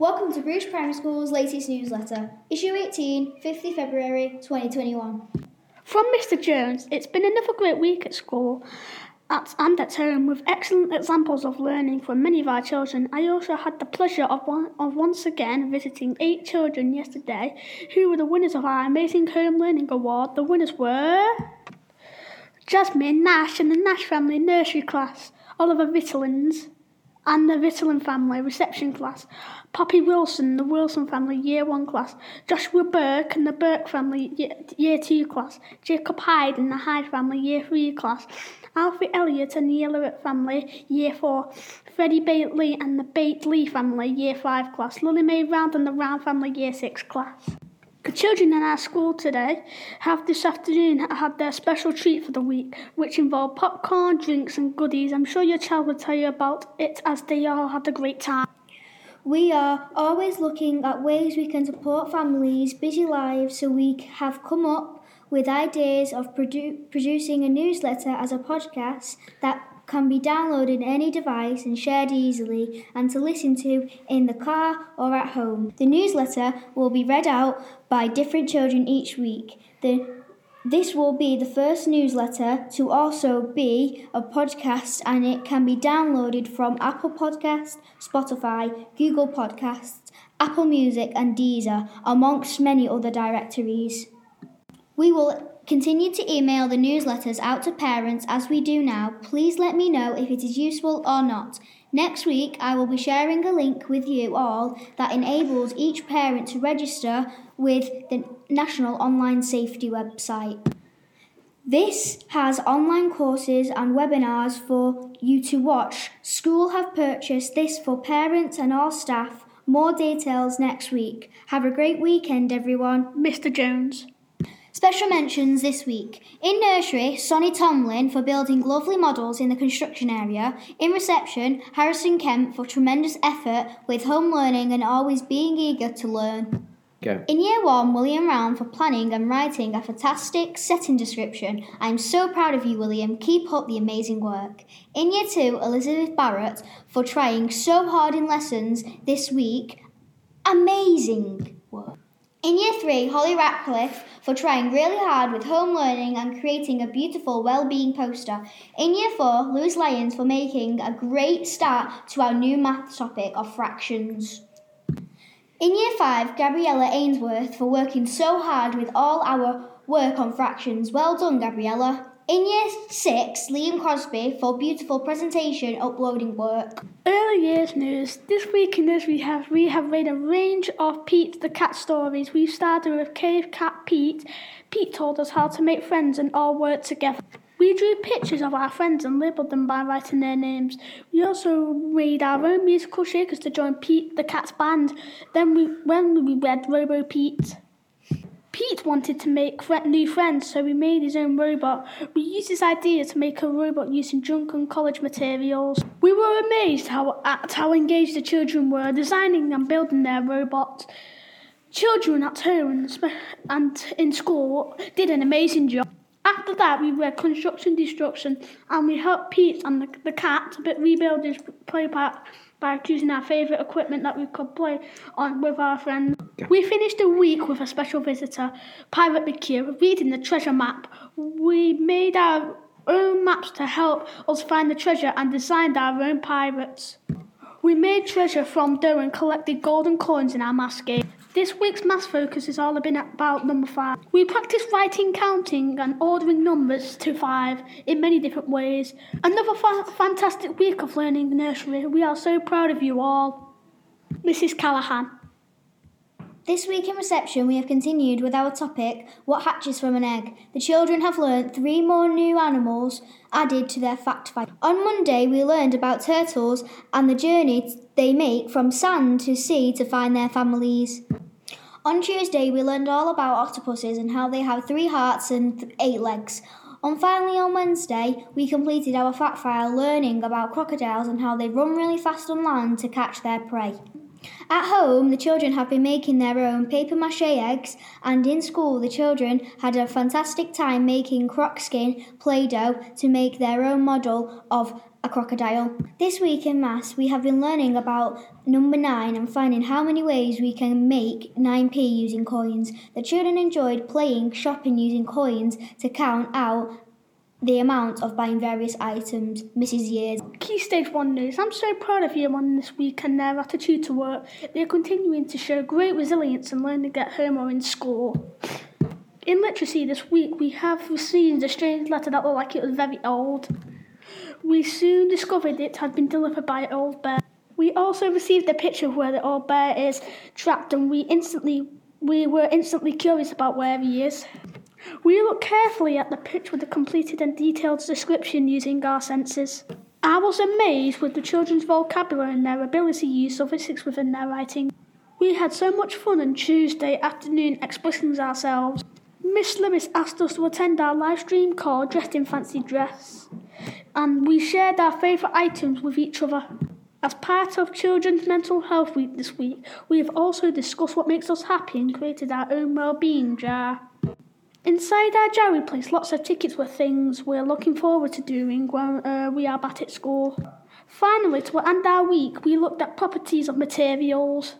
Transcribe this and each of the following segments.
Welcome to Bruce Primary School's latest newsletter, issue 18, 50 February 2021. From Mr. Jones, it's been another great week at school at, and at home with excellent examples of learning from many of our children. I also had the pleasure of, one, of once again visiting eight children yesterday who were the winners of our Amazing Home Learning Award. The winners were Jasmine Nash and the Nash family nursery class, Oliver Vittelins and the Vittelin family reception class, Poppy Wilson, the Wilson family year one class, Joshua Burke and the Burke family year, two class, Jacob Hyde and the Hyde family year three class, Alfie Elliott and the Elliott family year four, Freddie Bately and the Bately family year five class, Lily Mae Round and the Round family year six class. The children in our school today have this afternoon had their special treat for the week, which involved popcorn, drinks, and goodies. I'm sure your child will tell you about it as they all had a great time. We are always looking at ways we can support families' busy lives, so we have come up with ideas of produ- producing a newsletter as a podcast that can be downloaded any device and shared easily and to listen to in the car or at home. The newsletter will be read out by different children each week. The this will be the first newsletter to also be a podcast and it can be downloaded from Apple Podcasts, Spotify, Google Podcasts, Apple Music, and Deezer, amongst many other directories. We will continue to email the newsletters out to parents as we do now. Please let me know if it is useful or not. Next week, I will be sharing a link with you all that enables each parent to register with the National Online Safety website. This has online courses and webinars for you to watch. School have purchased this for parents and all staff. More details next week. Have a great weekend, everyone. Mr. Jones. Special mentions this week. In nursery, Sonny Tomlin for building lovely models in the construction area. In reception, Harrison Kemp for tremendous effort with home learning and always being eager to learn. Go. In year one, William Round for planning and writing a fantastic setting description. I'm so proud of you, William. Keep up the amazing work. In year two, Elizabeth Barrett for trying so hard in lessons this week. Amazing work. In year three, Holly Ratcliffe for trying really hard with home learning and creating a beautiful well-being poster. In year four, Lewis Lyons for making a great start to our new math topic of fractions. In year five, Gabriella Ainsworth for working so hard with all our work on fractions. Well done, Gabriella. In year six, Liam Crosby for beautiful presentation uploading work. Early years news. This week in this we have we have read a range of Pete the Cat stories. We started with Cave Cat Pete. Pete told us how to make friends and all work together. We drew pictures of our friends and labelled them by writing their names. We also made our own musical shakers to join Pete the Cat's band. Then we when we read Robo Pete. Pete wanted to make new friends, so he made his own robot. We used his idea to make a robot using and college materials. We were amazed how, at how engaged the children were designing and building their robots. Children at home and in school did an amazing job. After that, we read Construction Destruction and we helped Pete and the, the cat rebuild his playpad by choosing our favourite equipment that we could play on with our friends. We finished the week with a special visitor, Pirate McHugh, reading the treasure map. We made our own maps to help us find the treasure and designed our own pirates. We made treasure from dough and collected golden coins in our math game. This week's maths focus is all been about number five. We practice writing, counting, and ordering numbers to five in many different ways. Another fa- fantastic week of learning nursery. We are so proud of you all. Mrs. Callahan. This week in reception, we have continued with our topic What hatches from an egg? The children have learnt three more new animals added to their fact find. On Monday, we learned about turtles and the journey they make from sand to sea to find their families. On Tuesday, we learned all about octopuses and how they have three hearts and th- eight legs. And finally on Wednesday, we completed our fact file learning about crocodiles and how they run really fast on land to catch their prey. At home, the children have been making their own paper mache eggs, and in school, the children had a fantastic time making croc skin Play Doh to make their own model of a crocodile. This week in Maths, we have been learning about number 9 and finding how many ways we can make 9p using coins. The children enjoyed playing shopping using coins to count out the amount of buying various items. Mrs. Years. Key Stage 1 news. I'm so proud of Year 1 this week and their attitude to work. They are continuing to show great resilience and learning at home or in school. In literacy this week, we have received a strange letter that looked like it was very old. We soon discovered it had been delivered by old bear. We also received a picture of where the old bear is trapped and we instantly we were instantly curious about where he is. We looked carefully at the picture with a completed and detailed description using our senses. I was amazed with the children's vocabulary and their ability to use suffixes within their writing. We had so much fun on Tuesday afternoon expressing ourselves. Miss Lewis asked us to attend our live stream call dressed in fancy dress, and we shared our favourite items with each other. As part of Children's Mental Health Week this week, we have also discussed what makes us happy and created our own well-being jar. Inside our jar, we placed lots of tickets with things we're looking forward to doing when uh, we are back at school. Finally, to end our week, we looked at properties of materials.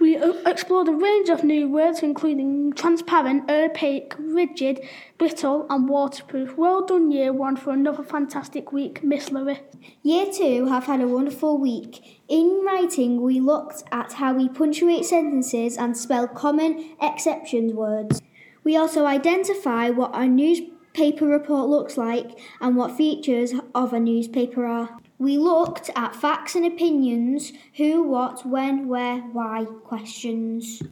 We explored a range of new words, including transparent, opaque, rigid, brittle, and waterproof. Well done, Year 1, for another fantastic week, Miss Lewis. Year 2 have had a wonderful week. In writing, we looked at how we punctuate sentences and spell common exceptions words. We also identify what a newspaper report looks like and what features of a newspaper are. We looked at facts and opinions, who, what, when, where, why questions.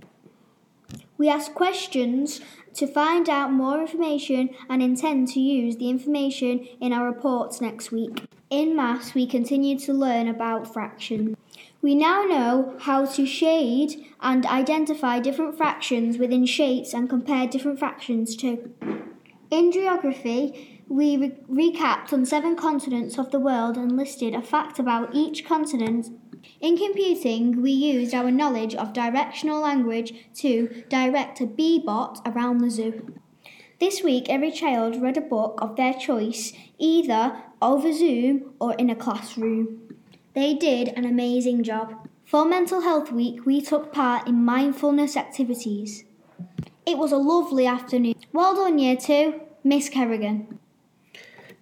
We asked questions to find out more information and intend to use the information in our reports next week. In Maths, we continue to learn about fractions. We now know how to shade and identify different fractions within shapes and compare different fractions too. In geography, we re- recapped on seven continents of the world and listed a fact about each continent. In computing, we used our knowledge of directional language to direct a Bee-Bot around the zoo. This week, every child read a book of their choice, either over Zoom or in a classroom. They did an amazing job. For Mental Health Week, we took part in mindfulness activities. It was a lovely afternoon. Well done, Year 2, Miss Kerrigan.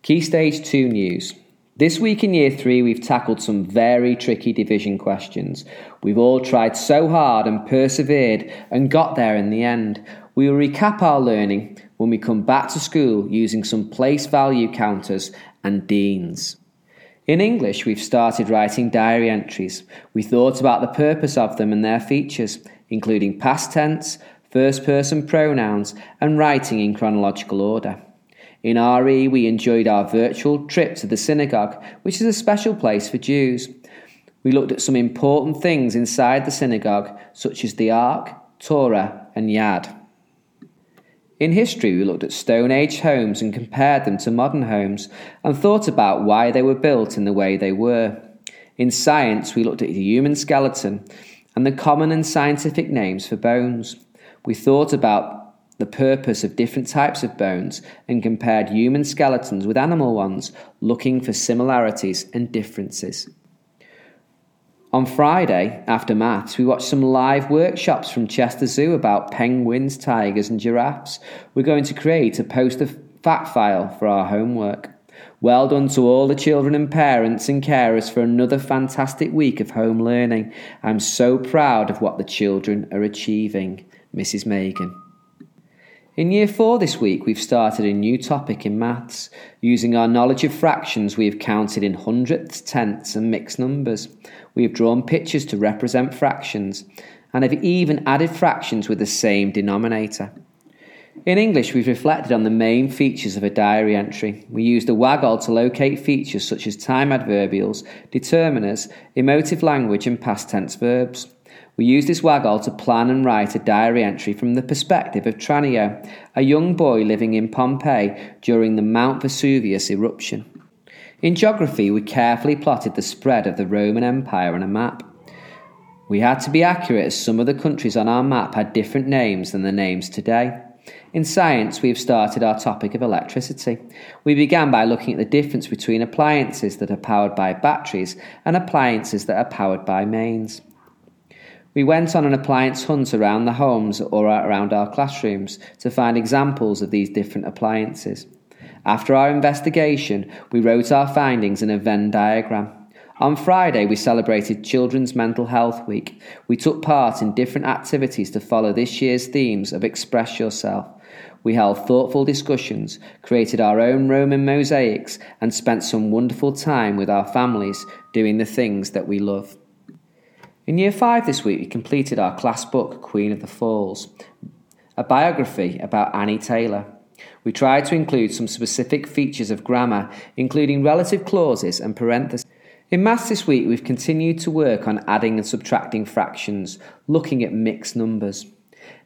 Key Stage 2 news. This week in Year 3, we've tackled some very tricky division questions. We've all tried so hard and persevered and got there in the end. We will recap our learning when we come back to school using some place value counters and Dienes. In English, we've started writing diary entries. We thought about the purpose of them and their features, including past tense, first person pronouns, and writing in chronological order. In RE, we enjoyed our virtual trip to the synagogue, which is a special place for Jews. We looked at some important things inside the synagogue, such as the Ark, Torah, and Yad. In history, we looked at Stone Age homes and compared them to modern homes and thought about why they were built in the way they were. In science, we looked at the human skeleton and the common and scientific names for bones. We thought about the purpose of different types of bones and compared human skeletons with animal ones, looking for similarities and differences. On Friday, after maths, we watched some live workshops from Chester Zoo about penguins, tigers, and giraffes. We're going to create a poster fact file for our homework. Well done to all the children and parents and carers for another fantastic week of home learning. I'm so proud of what the children are achieving. Mrs. Megan. In Year 4 this week, we've started a new topic in maths. Using our knowledge of fractions, we have counted in hundredths, tenths, and mixed numbers. We have drawn pictures to represent fractions, and have even added fractions with the same denominator. In English, we've reflected on the main features of a diary entry. We used a WAGOL to locate features such as time adverbials, determiners, emotive language, and past tense verbs. We used this WAGOL to plan and write a diary entry from the perspective of Tranio, a young boy living in Pompeii during the Mount Vesuvius eruption. In geography, we carefully plotted the spread of the Roman Empire on a map. We had to be accurate as some of the countries on our map had different names than the names today. In science, we have started our topic of electricity. We began by looking at the difference between appliances that are powered by batteries and appliances that are powered by mains. We went on an appliance hunt around the homes or around our classrooms to find examples of these different appliances. After our investigation, we wrote our findings in a Venn diagram. On Friday, we celebrated Children's Mental Health Week. We took part in different activities to follow this year's themes of Express Yourself. We held thoughtful discussions, created our own Roman mosaics, and spent some wonderful time with our families doing the things that we love. In Year 5 this week, we completed our class book, Queen of the Falls, a biography about Annie Taylor. We tried to include some specific features of grammar, including relative clauses and parentheses. In maths this week, we've continued to work on adding and subtracting fractions, looking at mixed numbers.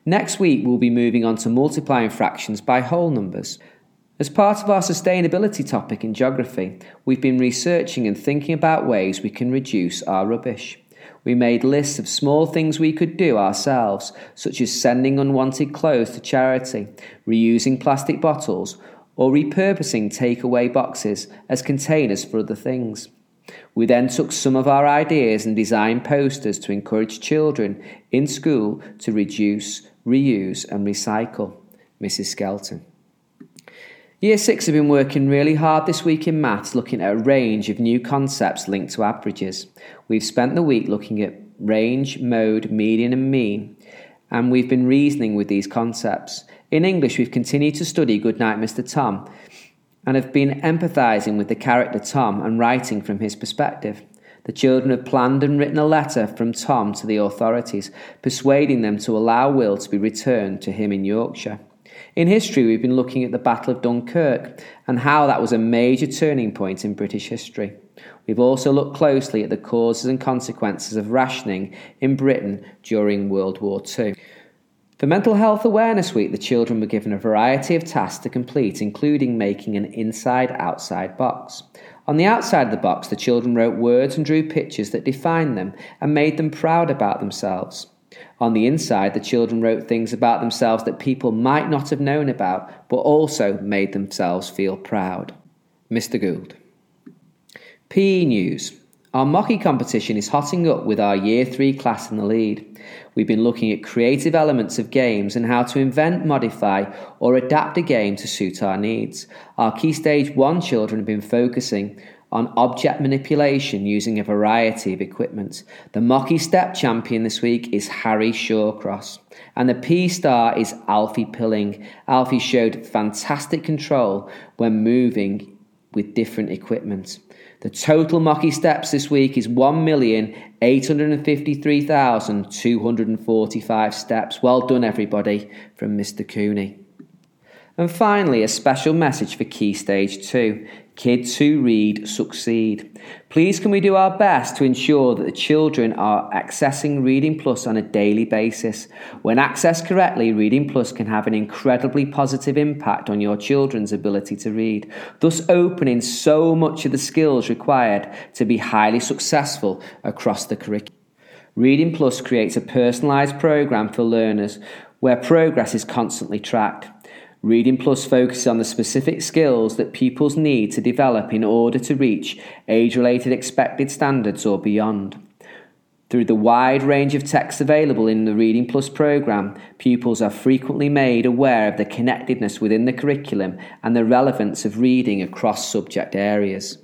Next week, we'll be moving on to multiplying fractions by whole numbers. As part of our sustainability topic in geography, we've been researching and thinking about ways we can reduce our rubbish. We made lists of small things we could do ourselves, such as sending unwanted clothes to charity, reusing plastic bottles, or repurposing takeaway boxes as containers for other things. We then took some of our ideas and designed posters to encourage children in school to reduce, reuse, and recycle. Mrs. Skelton. Year 6 have been working really hard this week in maths looking at a range of new concepts linked to averages. We've spent the week looking at range, mode, median, and mean, and we've been reasoning with these concepts. In English, we've continued to study Goodnight Mr. Tom and have been empathising with the character Tom and writing from his perspective. The children have planned and written a letter from Tom to the authorities, persuading them to allow Will to be returned to him in Yorkshire. In history, we've been looking at the Battle of Dunkirk and how that was a major turning point in British history. We've also looked closely at the causes and consequences of rationing in Britain during World War II. For Mental Health Awareness Week, the children were given a variety of tasks to complete, including making an inside outside box. On the outside of the box, the children wrote words and drew pictures that defined them and made them proud about themselves. On the inside, the children wrote things about themselves that people might not have known about, but also made themselves feel proud. Mr. Gould. PE News. Our Mocky competition is hotting up with our Year 3 class in the lead. We've been looking at creative elements of games and how to invent, modify, or adapt a game to suit our needs. Our Key Stage 1 children have been focusing on object manipulation using a variety of equipment. The Mocky Step champion this week is Harry Shawcross, and the P star is Alfie Pilling. Alfie showed fantastic control when moving with different equipment. The total Mocky steps this week is 1,853,245 steps. Well done, everybody, from Mr. Cooney. And finally, a special message for Key Stage 2. Kids who read succeed. Please, can we do our best to ensure that the children are accessing Reading Plus on a daily basis? When accessed correctly, Reading Plus can have an incredibly positive impact on your children's ability to read, thus opening so much of the skills required to be highly successful across the curriculum. Reading Plus creates a personalised programme for learners where progress is constantly tracked. Reading Plus focuses on the specific skills that pupils need to develop in order to reach age related expected standards or beyond. Through the wide range of texts available in the Reading Plus programme, pupils are frequently made aware of the connectedness within the curriculum and the relevance of reading across subject areas.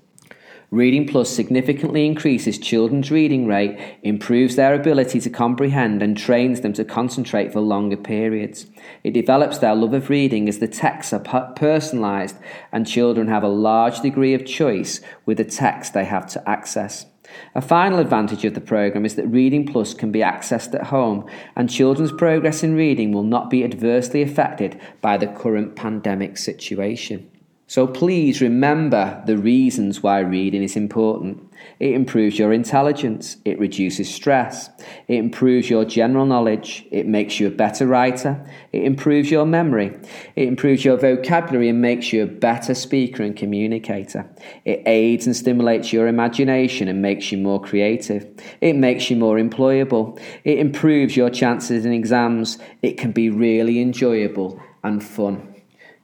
Reading Plus significantly increases children's reading rate, improves their ability to comprehend, and trains them to concentrate for longer periods. It develops their love of reading as the texts are personalised and children have a large degree of choice with the text they have to access. A final advantage of the programme is that Reading Plus can be accessed at home, and children's progress in reading will not be adversely affected by the current pandemic situation. So please remember the reasons why reading is important. It improves your intelligence, it reduces stress, it improves your general knowledge, it makes you a better writer, it improves your memory, it improves your vocabulary and makes you a better speaker and communicator. It aids and stimulates your imagination and makes you more creative. It makes you more employable. It improves your chances in exams. It can be really enjoyable and fun.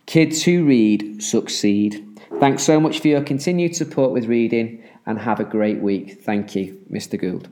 Kids who read succeed. Thanks so much for your continued support with reading and have a great week. Thank you, Mr. Gould.